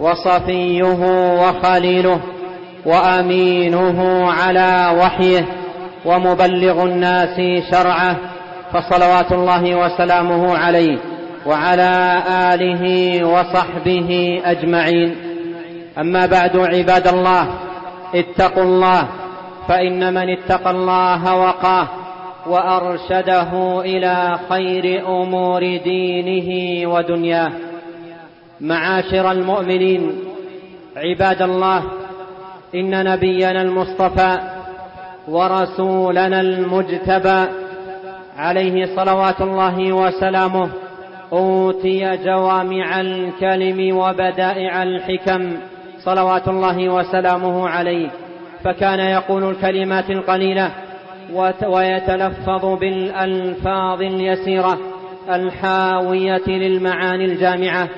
وصفيه وخليله وأمينه على وحيه ومبلغ الناس شرعه فصلوات الله وسلامه عليه وعلى آله وصحبه أجمعين. أما بعد عباد الله اتقوا الله فإن من اتقى الله وقاه وأرشده إلى خير أمور دينه ودنياه. معاشر المؤمنين عباد الله إن نبينا المصطفى ورسولنا المجتبى عليه صلوات الله وسلامه أوتي جوامع الكلم وبدائع الحكم صلوات الله وسلامه عليه. فكان يقول الكلمات القليلة ويتلفظ بالألفاظ اليسيرة الحاوية للمعاني الجامعة.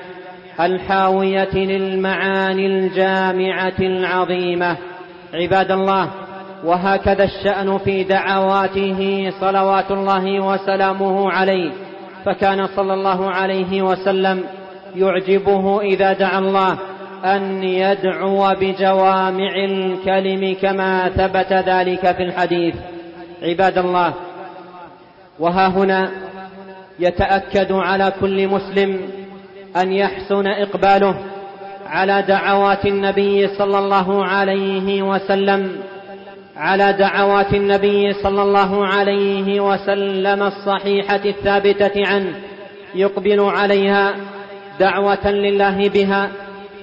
الحاوية للمعاني الجامعة العظيمة. عباد الله وهكذا الشأن في دعواته صلوات الله وسلامه عليه. فكان صلى الله عليه وسلم يعجبه إذا دعا الله أن يدعو بجوامع الكلم كما ثبت ذلك في الحديث. عباد الله وها هنا يتأكد على كل مسلم أن يحسن إقباله على دعوات النبي صلى الله عليه وسلم على دعوات النبي صلى الله عليه وسلم الصحيحة الثابتة عنه يقبل عليها دعوة لله بها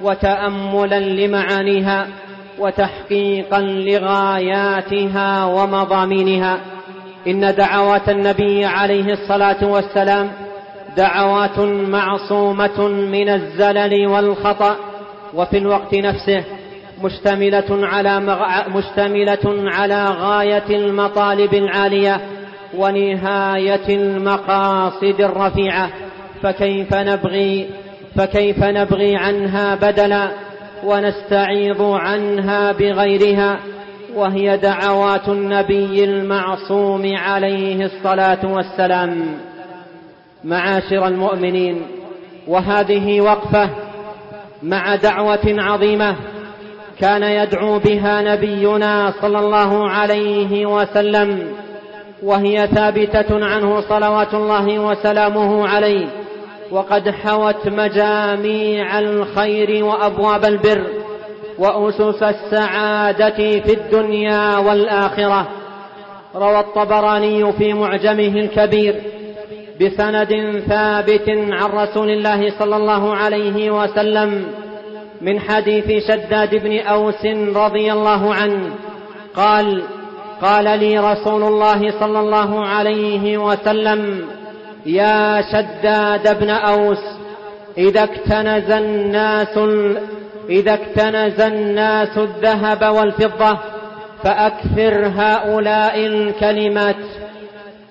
وتأملا لمعانيها وتحقيقا لغاياتها ومضامينها. إن دعوات النبي عليه الصلاة والسلام دعوات معصومة من الزلل والخطأ وفي الوقت نفسه مشتملة على مغ... مشتملة على غاية المطالب العالية ونهاية المقاصد الرفيعة. فكيف نبغي فكيف نبغي عنها بدلا ونستعيض عنها بغيرها؟ وهي دعوات النبي المعصوم عليه الصلاة والسلام. معاشر المؤمنين وهذه وقفة مع دعوة عظيمة كان يدعو بها نبينا صلى الله عليه وسلم وهي ثابتة عنه صلوات الله وسلامه عليه وقد حوت مجاميع الخير وأبواب البر وأسس السعادة في الدنيا والآخرة. روى الطبراني في معجمه الكبير. بسند ثابت عن رسول الله صلى الله عليه وسلم من حديث شداد بن أوس رضي الله عنه. قال قال لي رسول الله صلى الله عليه وسلم يا شداد بن أوس إذا اكتنز الناس إذا اكتنز الناس الذهب والفضة فأكثر هؤلاء الكلمات.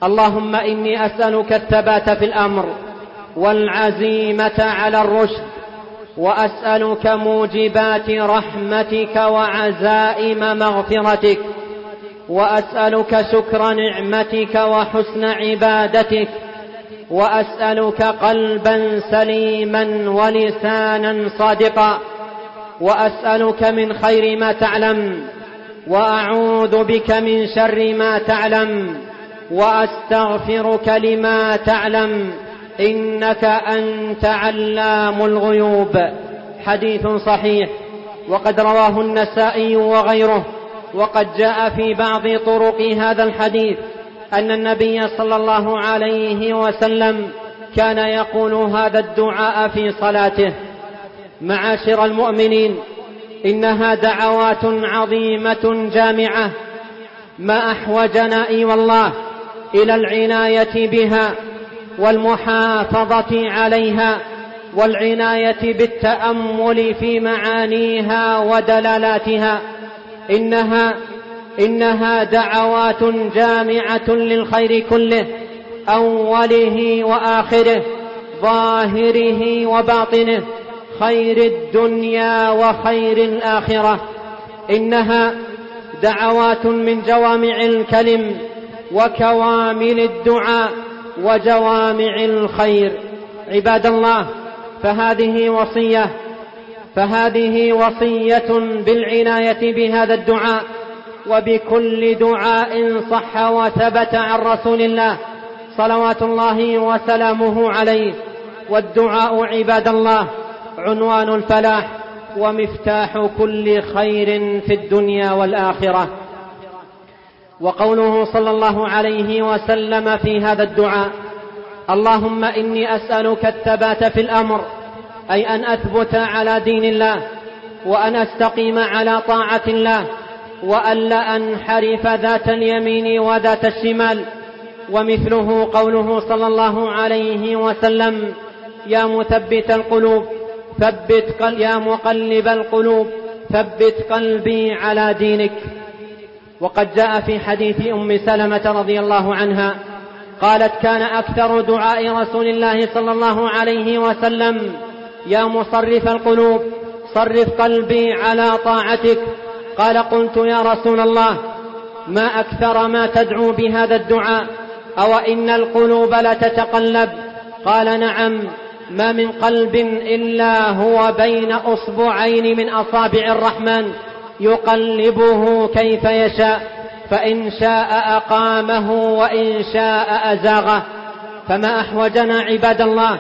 اللهم إني أسألك الثبات في الأمر والعزيمة على الرشد وأسألك موجبات رحمتك وعزائم مغفرتك وأسألك شكر نعمتك وحسن عبادتك وأسألك قلبا سليما ولسانا صادقا وأسألك من خير ما تعلم وأعوذ بك من شر ما تعلم. وأستغفرك لما تعلم إنك أنت علام الغيوب. حديث صحيح. وقد رواه النسائي وغيره. وقد جاء في بعض طرق هذا الحديث أن النبي صلى الله عليه وسلم كان يقول هذا الدعاء في صلاته. معاشر المؤمنين إنها دعوات عظيمة جامعة. ما أحوجنا إي والله. إلى العناية بها والمحافظة عليها والعناية بالتأمل في معانيها ودلالاتها. إنها إنها دعوات جامعة للخير كله أوله وآخره ظاهره وباطنه خير الدنيا وخير الآخرة. إنها دعوات من جوامع الكلم وكوامل الدعاء وجوامع الخير. عباد الله فهذه وصية فهذه وصية بالعناية بهذا الدعاء. وبكل دعاء صح وثبت عن رسول الله صلوات الله وسلامه عليه. والدعاء عباد الله عنوان الفلاح ومفتاح كل خير في الدنيا والآخرة. وقوله صلى الله عليه وسلم في هذا الدعاء اللهم إني أسألك الثبات في الأمر أي أن أثبت على دين الله وأن أستقيم على طاعة الله وألا أنحرف ذات اليمين وذات الشمال. ومثله قوله صلى الله عليه وسلم يا مثبت القلوب ثبت قل يا مقلب القلوب ثبت قلبي على دينك. وقد جاء في حديث أم سلمة رضي الله عنها قالت كان أكثر دعاء رسول الله صلى الله عليه وسلم يا مصرف القلوب صرف قلبي على طاعتك. قال قلت يا رسول الله ما أكثر ما تدعو بهذا الدعاء؟ أو إن القلوب لتتقلب قال نعم ما من قلب إلا هو بين أصبعين من أصابع الرحمن. يقلبه كيف يشاء فإن شاء أقامه وإن شاء أزاغه. فما أحوجنا عباد الله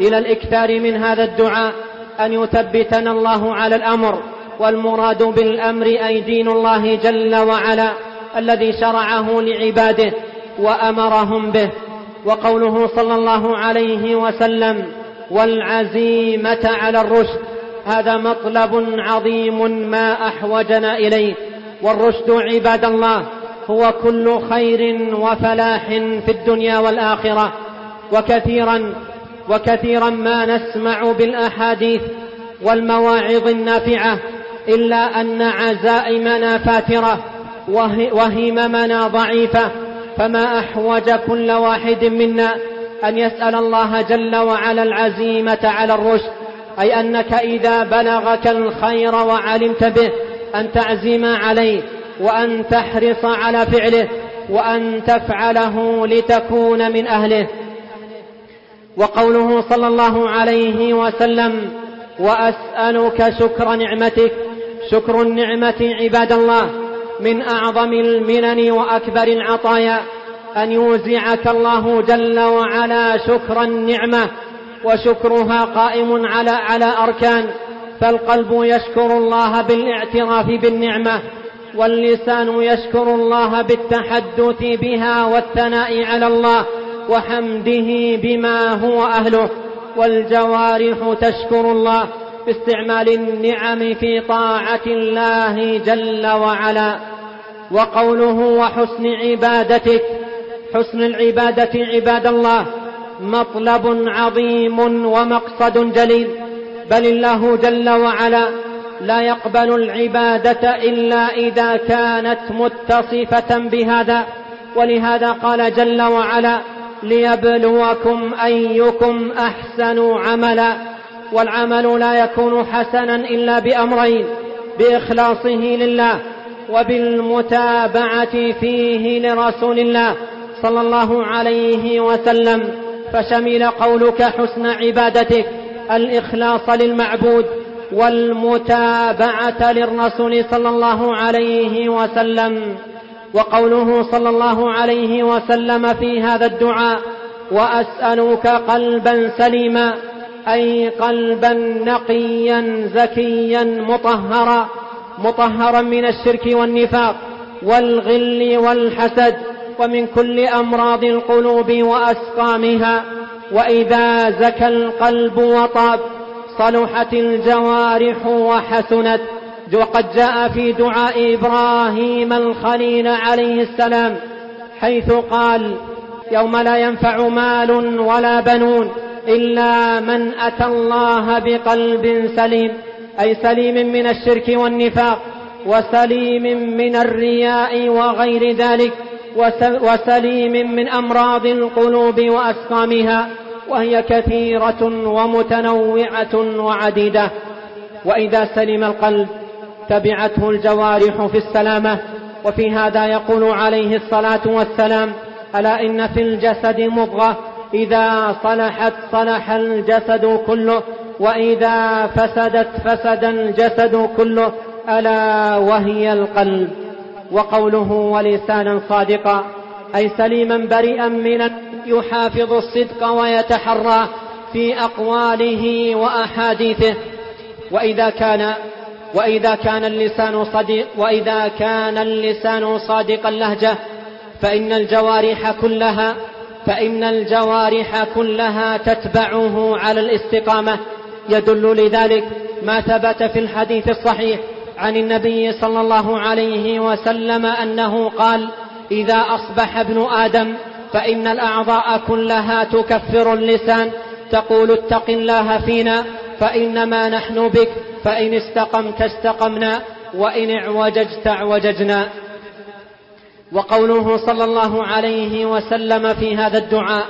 إلى الإكثار من هذا الدعاء أن يثبتنا الله على الأمر والمراد بالأمر أي دين الله جل وعلا الذي شرعه لعباده وأمرهم به. وقوله صلى الله عليه وسلم والعزيمة على الرشد هذا مطلب عظيم ما أحوجنا إليه والرشد عباد الله هو كل خير وفلاح في الدنيا والآخرة. وكثيرا وكثيرا ما نسمع بالأحاديث والمواعظ النافعة إلا أن عزائمنا فاترة وهممنا ضعيفة. فما أحوج كل واحد منا أن يسأل الله جل وعلا العزيمة على الرشد أي أنك إذا بلغك الخير وعلمت به أن تعزم عليه وأن تحرص على فعله وأن تفعله لتكون من أهله. وقوله صلى الله عليه وسلم وأسألك شكر نعمتك شكر النعمة عباد الله من أعظم المنن وأكبر العطايا أن يوزعك الله جل وعلا شكر النعمة وشكرها قائم على على أركان فالقلب يشكر الله بالاعتراف بالنعمة واللسان يشكر الله بالتحدث بها والثناء على الله وحمده بما هو أهله والجوارح تشكر الله باستعمال النعم في طاعة الله جل وعلا وقوله وحسن عبادتك حسن العبادة عباد الله مطلب عظيم ومقصد جليل بل الله جل وعلا لا يقبل العبادة إلا إذا كانت متصفة بهذا. ولهذا قال جل وعلا ليبلوكم أيكم أحسن عملا. والعمل لا يكون حسنا إلا بأمرين بإخلاصه لله وبالمتابعة فيه لرسول الله صلى الله عليه وسلم. فشمل قولك حسن عبادتك الإخلاص للمعبود والمتابعة للرسول صلى الله عليه وسلم. وقوله صلى الله عليه وسلم في هذا الدعاء وأسألك قلبا سليما أي قلبا نقيا زكيا مطهرا مطهرا من الشرك والنفاق والغل والحسد. ومن كل أمراض القلوب وأسقامها وإذا زكى القلب وطاب صلحت الجوارح وحسنت. وقد جاء في دعاء إبراهيم الخليل عليه السلام حيث قال يوم لا ينفع مال ولا بنون إلا من أتى الله بقلب سليم أي سليم من الشرك والنفاق وسليم من الرياء وغير ذلك. وسليم من أمراض القلوب وأسقامها وهي كثيرة ومتنوعة وعديدة. وإذا سلم القلب تبعته الجوارح في السلامة. وفي هذا يقول عليه الصلاة والسلام ألا إن في الجسد مضغة؟ إذا صلحت صلح الجسد كله. وإذا فسدت فسد الجسد كله. ألا وهي القلب. وقوله ولسانا صادقا أي سليما بريئا من يحافظ الصدق ويتحرى في أقواله وأحاديثه. وإذا كان وإذا كان اللسان صديق وإذا كان اللسان صادق اللهجة فإن الجوارح كلها فإن الجوارح كلها تتبعه على الاستقامة. يدل لذلك ما ثبت في الحديث الصحيح عن النبي صلى الله عليه وسلم أنه قال إذا أصبح ابن آدم فإن الأعضاء كلها تكفر اللسان تقول اتق الله فينا فإنما نحن بك فإن استقمت استقمنا وإن اعوججت اعوججنا. وقوله صلى الله عليه وسلم في هذا الدعاء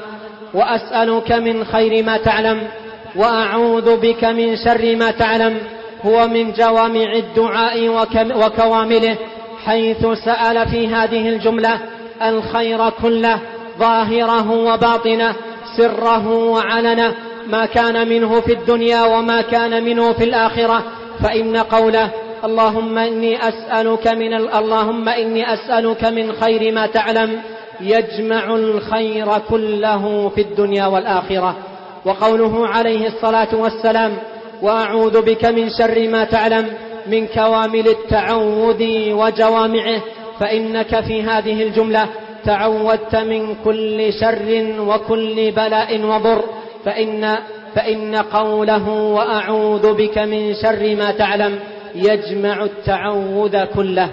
وأسألك من خير ما تعلم وأعوذ بك من شر ما تعلم هو من جوامع الدعاء وكوامله حيث سأل في هذه الجملة الخير كله ظاهره وباطنه سره وعلنه ما كان منه في الدنيا وما كان منه في الآخرة. فإن قوله اللهم إني أسألك من اللهم إني أسألك من خير ما تعلم يجمع الخير كله في الدنيا والآخرة. وقوله عليه الصلاة والسلام وأعوذ بك من شر ما تعلم من كوامل التعوذ وجوامعه فإنك في هذه الجملة تعودت من كل شر وكل بلاء وضر فإن, فإن قوله وأعوذ بك من شر ما تعلم يجمع التعوذ كله.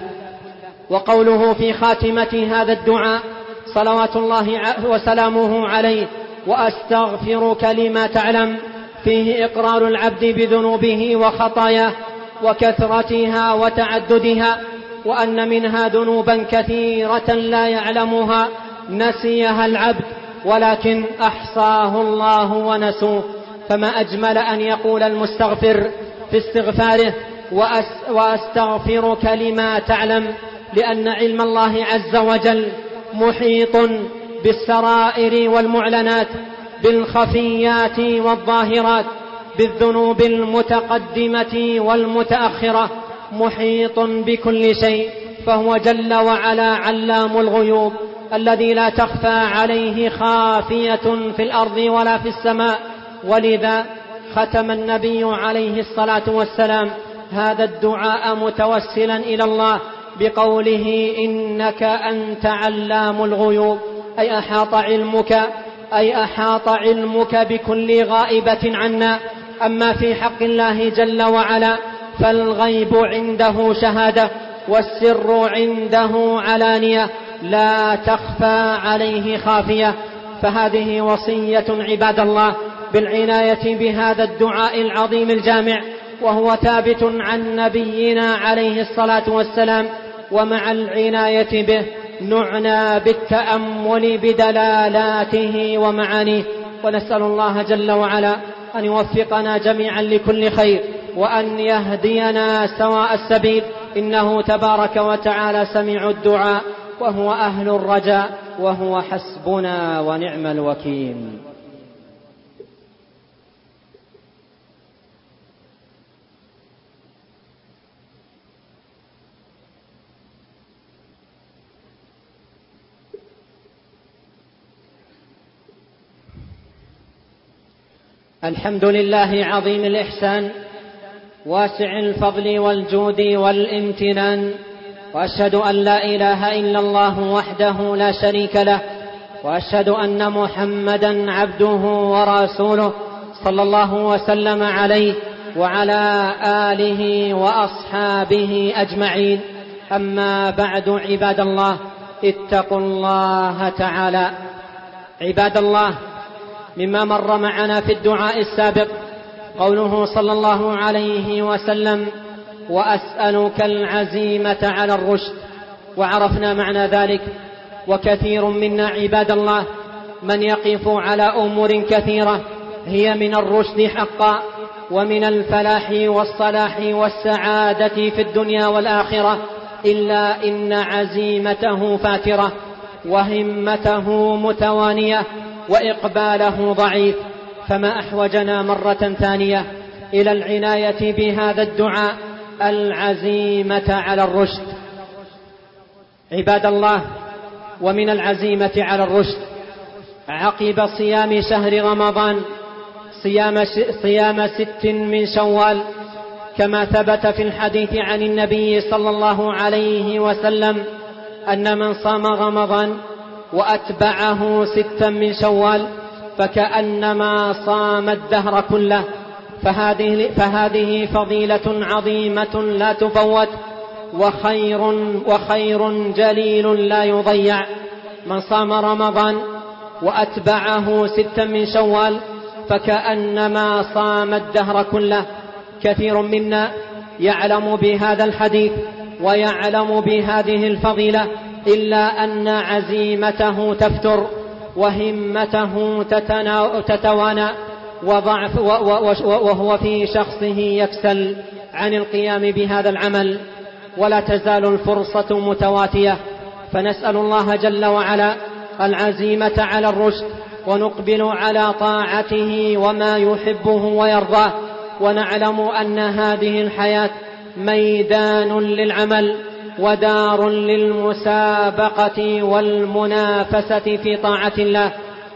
وقوله في خاتمة هذا الدعاء صلوات الله وسلامه عليه وأستغفرك لما تعلم فيه إقرار العبد بذنوبه وخطاياه وكثرتها وتعددها وأن منها ذنوبا كثيرة لا يعلمها نسيها العبد ولكن أحصاه الله ونسوه. فما أجمل أن يقول المستغفر في استغفاره وأستغفرك لما تعلم لأن علم الله عز وجل محيط بالسرائر والمعلنات. بالخفيات والظاهرات بالذنوب المتقدمة والمتأخرة محيط بكل شيء فهو جل وعلا علام الغيوب الذي لا تخفى عليه خافية في الأرض ولا في السماء. ولذا ختم النبي عليه الصلاة والسلام هذا الدعاء متوسلا إلى الله بقوله إنك أنت علام الغيوب أي أحاط علمك أي أحاط علمك بكل غائبة عنا. أما في حق الله جل وعلا فالغيب عنده شهادة والسر عنده علانية. لا تخفى عليه خافية. فهذه وصية عباد الله بالعناية بهذا الدعاء العظيم الجامع وهو ثابت عن نبينا عليه الصلاة والسلام ومع العناية به نعنى بالتأمل بدلالاته ومعانيه. ونسأل الله جل وعلا أن يوفقنا جميعا لكل خير وأن يهدينا سواء السبيل. إنه تبارك وتعالى سميع الدعاء وهو أهل الرجاء وهو حسبنا ونعم الوكيل. الحمد لله عظيم الإحسان واسع الفضل والجود والامتنان وأشهد أن لا إله إلا الله وحده لا شريك له وأشهد أن محمدا عبده ورسوله صلى الله وسلم عليه وعلى آله وأصحابه أجمعين. أما بعد عباد الله اتقوا الله تعالى. عباد الله مما مر معنا في الدعاء السابق. قوله صلى الله عليه وسلم وأسألك العزيمة على الرشد. وعرفنا معنى ذلك. وكثير منا عباد الله من يقف على أمور كثيرة هي من الرشد حقا ومن الفلاح والصلاح والسعادة في الدنيا والآخرة إلا إن عزيمته فاترة وهمته متوانية. وإقباله ضعيف فما أحوجنا مرة ثانية إلى العناية بهذا الدعاء العزيمة على الرشد. عباد الله ومن العزيمة على الرشد عقب صيام شهر رمضان صيام صيام ست من شوال كما ثبت في الحديث عن النبي صلى الله عليه وسلم أن من صام رمضان وأتبعه ستا من شوال فكأنما صام الدهر كله. فهذه, فهذه فضيلة عظيمة لا تفوت وخير وخير جليل لا يضيع. من صام رمضان وأتبعه ستا من شوال فكأنما صام الدهر كله. كثير منا يعلم بهذا الحديث ويعلم بهذه الفضيلة. إلا أن عزيمته تفتر وهمته تتوانى وضعف وهو في شخصه يكسل عن القيام بهذا العمل ولا تزال الفرصة متواتية. فنسأل الله جل وعلا العزيمة على الرشد ونقبل على طاعته وما يحبه ويرضاه. ونعلم أن هذه الحياة ميدان للعمل. ودار للمسابقة والمنافسة في طاعة الله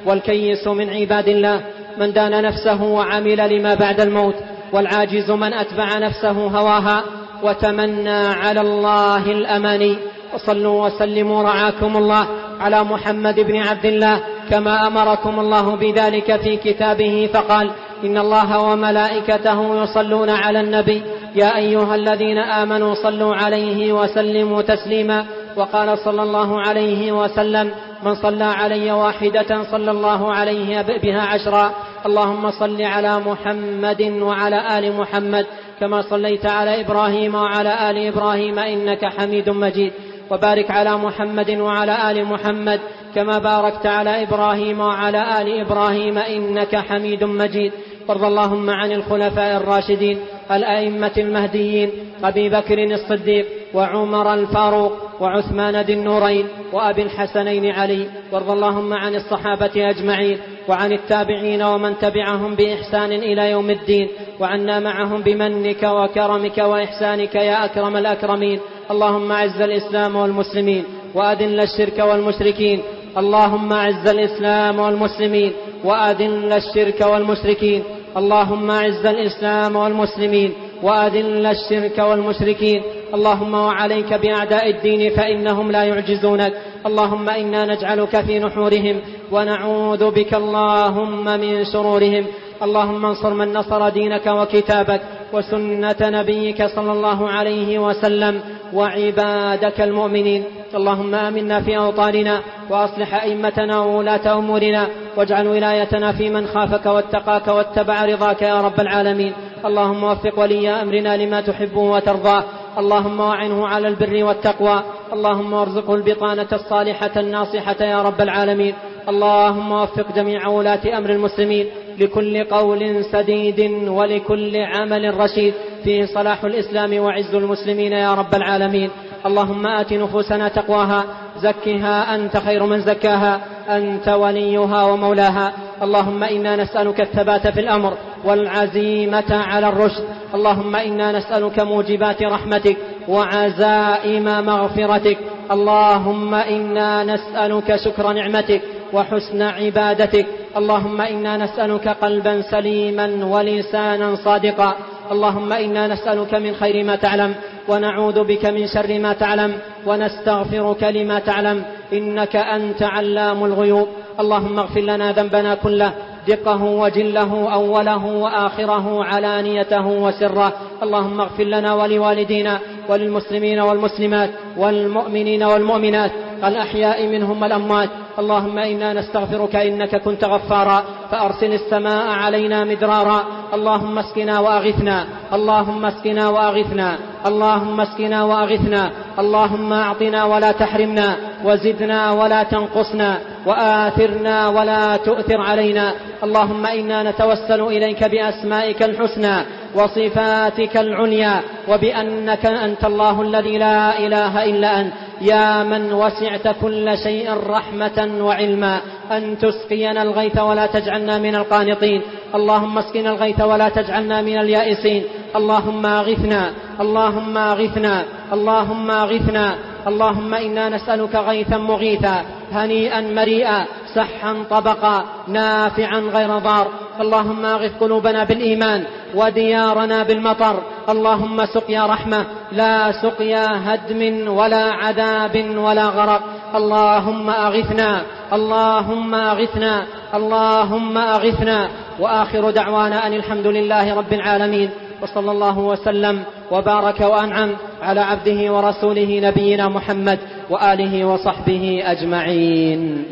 والكيس من عباد الله. من دان نفسه وعمل لما بعد الموت والعاجز من أتبع نفسه هواها. وتمنى على الله الاماني وصلوا وسلموا رعاكم الله على محمد بن عبد الله كما أمركم الله بذلك في كتابه. فقال إن الله وملائكته يصلون على النبي. يا أيها الذين آمنوا صلوا عليه وسلموا تسليما. وقال صلى الله عليه وسلم من صلى علي واحدة صلى الله عليه بها عشرا. اللهم صل على محمد وعلى آل محمد كما صليت على إبراهيم وعلى آل إبراهيم إنك حميد مجيد. وبارك على محمد وعلى آل محمد كما باركت على إبراهيم وعلى آل إبراهيم إنك حميد مجيد. وارض اللهم عن الخلفاء الراشدين الأئمة المهديين أبي بكر الصديق وعمر الفاروق وعثمان ذي النورين وأبي الحسنين علي. وارض اللهم عن الصحابة أجمعين وعن التابعين ومن تبعهم بإحسان إلى يوم الدين وعنا معهم بمنك وكرمك وإحسانك يا أكرم الأكرمين. اللهم أعز الإسلام والمسلمين وأذل الشرك والمشركين اللهم اعز الاسلام والمسلمين وأذل الشرك والمشركين. اللهم اعز الاسلام والمسلمين وأذل الشرك والمشركين. اللهم وعليك بأعداء الدين فإنهم لا يعجزونك. اللهم إنا نجعلك في نحورهم ونعوذ بك اللهم من شرورهم. اللهم انصر من نصر دينك وكتابك وسنة نبيك صلى الله عليه وسلم وعبادك المؤمنين. اللهم آمنا في أوطاننا وأصلح أئمتنا وولاة أمورنا واجعل ولايتنا في من خافك واتقاك واتبع رضاك يا رب العالمين. اللهم وفق ولي أمرنا لما تحبه وترضاه. اللهم واعنه على البر والتقوى. اللهم وارزقه البطانة الصالحة الناصحة يا رب العالمين. اللهم وفق جميع ولاة أمر المسلمين. لكل قول سديد ولكل عمل رشيد. فيه صلاح الإسلام وعز المسلمين يا رب العالمين. اللهم آت نفوسنا تقواها زكها أنت خير من زكاها أنت وليها ومولاها. اللهم إنا نسألك الثبات في الأمر والعزيمة على الرشد. اللهم إنا نسألك موجبات رحمتك وعزائم مغفرتك. اللهم إنا نسألك شكر نعمتك. وحسن عبادتك. اللهم إنا نسألك قلبا سليما ولسانا صادقا. اللهم إنا نسألك من خير ما تعلم ونعوذ بك من شر ما تعلم ونستغفرك لما تعلم. إنك أنت علام الغيوب. اللهم اغفر لنا ذنبنا كله دقه وجله أوله وآخره علانيته وسره. اللهم اغفر لنا ولوالدينا وللمسلمين والمسلمات والمؤمنين والمؤمنات. الأحياء منهم والأموات. اللهم إنا نستغفرك إنك كنت غفارا. فأرسل السماء علينا مدرارا. اللهم اسقنا وأغثنا. اللهم اسقنا وأغثنا. اللهم اسقنا وأغثنا. اللهم أعطنا ولا تحرمنا. وزدنا ولا تنقصنا. وآثرنا ولا تؤثر علينا. اللهم إنا نتوسل إليك بأسمائك الحسنى. وصفاتك العليا. وبأنك أنت الله الذي لا إله إلا أنت. يا من وسعت كل شيء رحمة وعلما أن تسقينا الغيث ولا تجعلنا من القانطين. اللهم اسقنا الغيث ولا تجعلنا من اليائسين. اللهم أغثنا اللهم أغثنا اللهم أغثنا. اللهم إنا نسألك غيثا مغيثا هنيئا مريئا سحا طبقا نافعا غير ضار. اللهم أغث قلوبنا بالإيمان وديارنا بالمطر. اللهم سقيا رحمة لا سقيا هدم ولا عذاب ولا غرق. اللهم أغثنا اللهم أغثنا اللهم أغثنا. وآخر دعوانا أن الحمد لله رب العالمين. وصلى الله وسلم وبارك وأنعم على عبده ورسوله نبينا محمد وآله وصحبه أجمعين.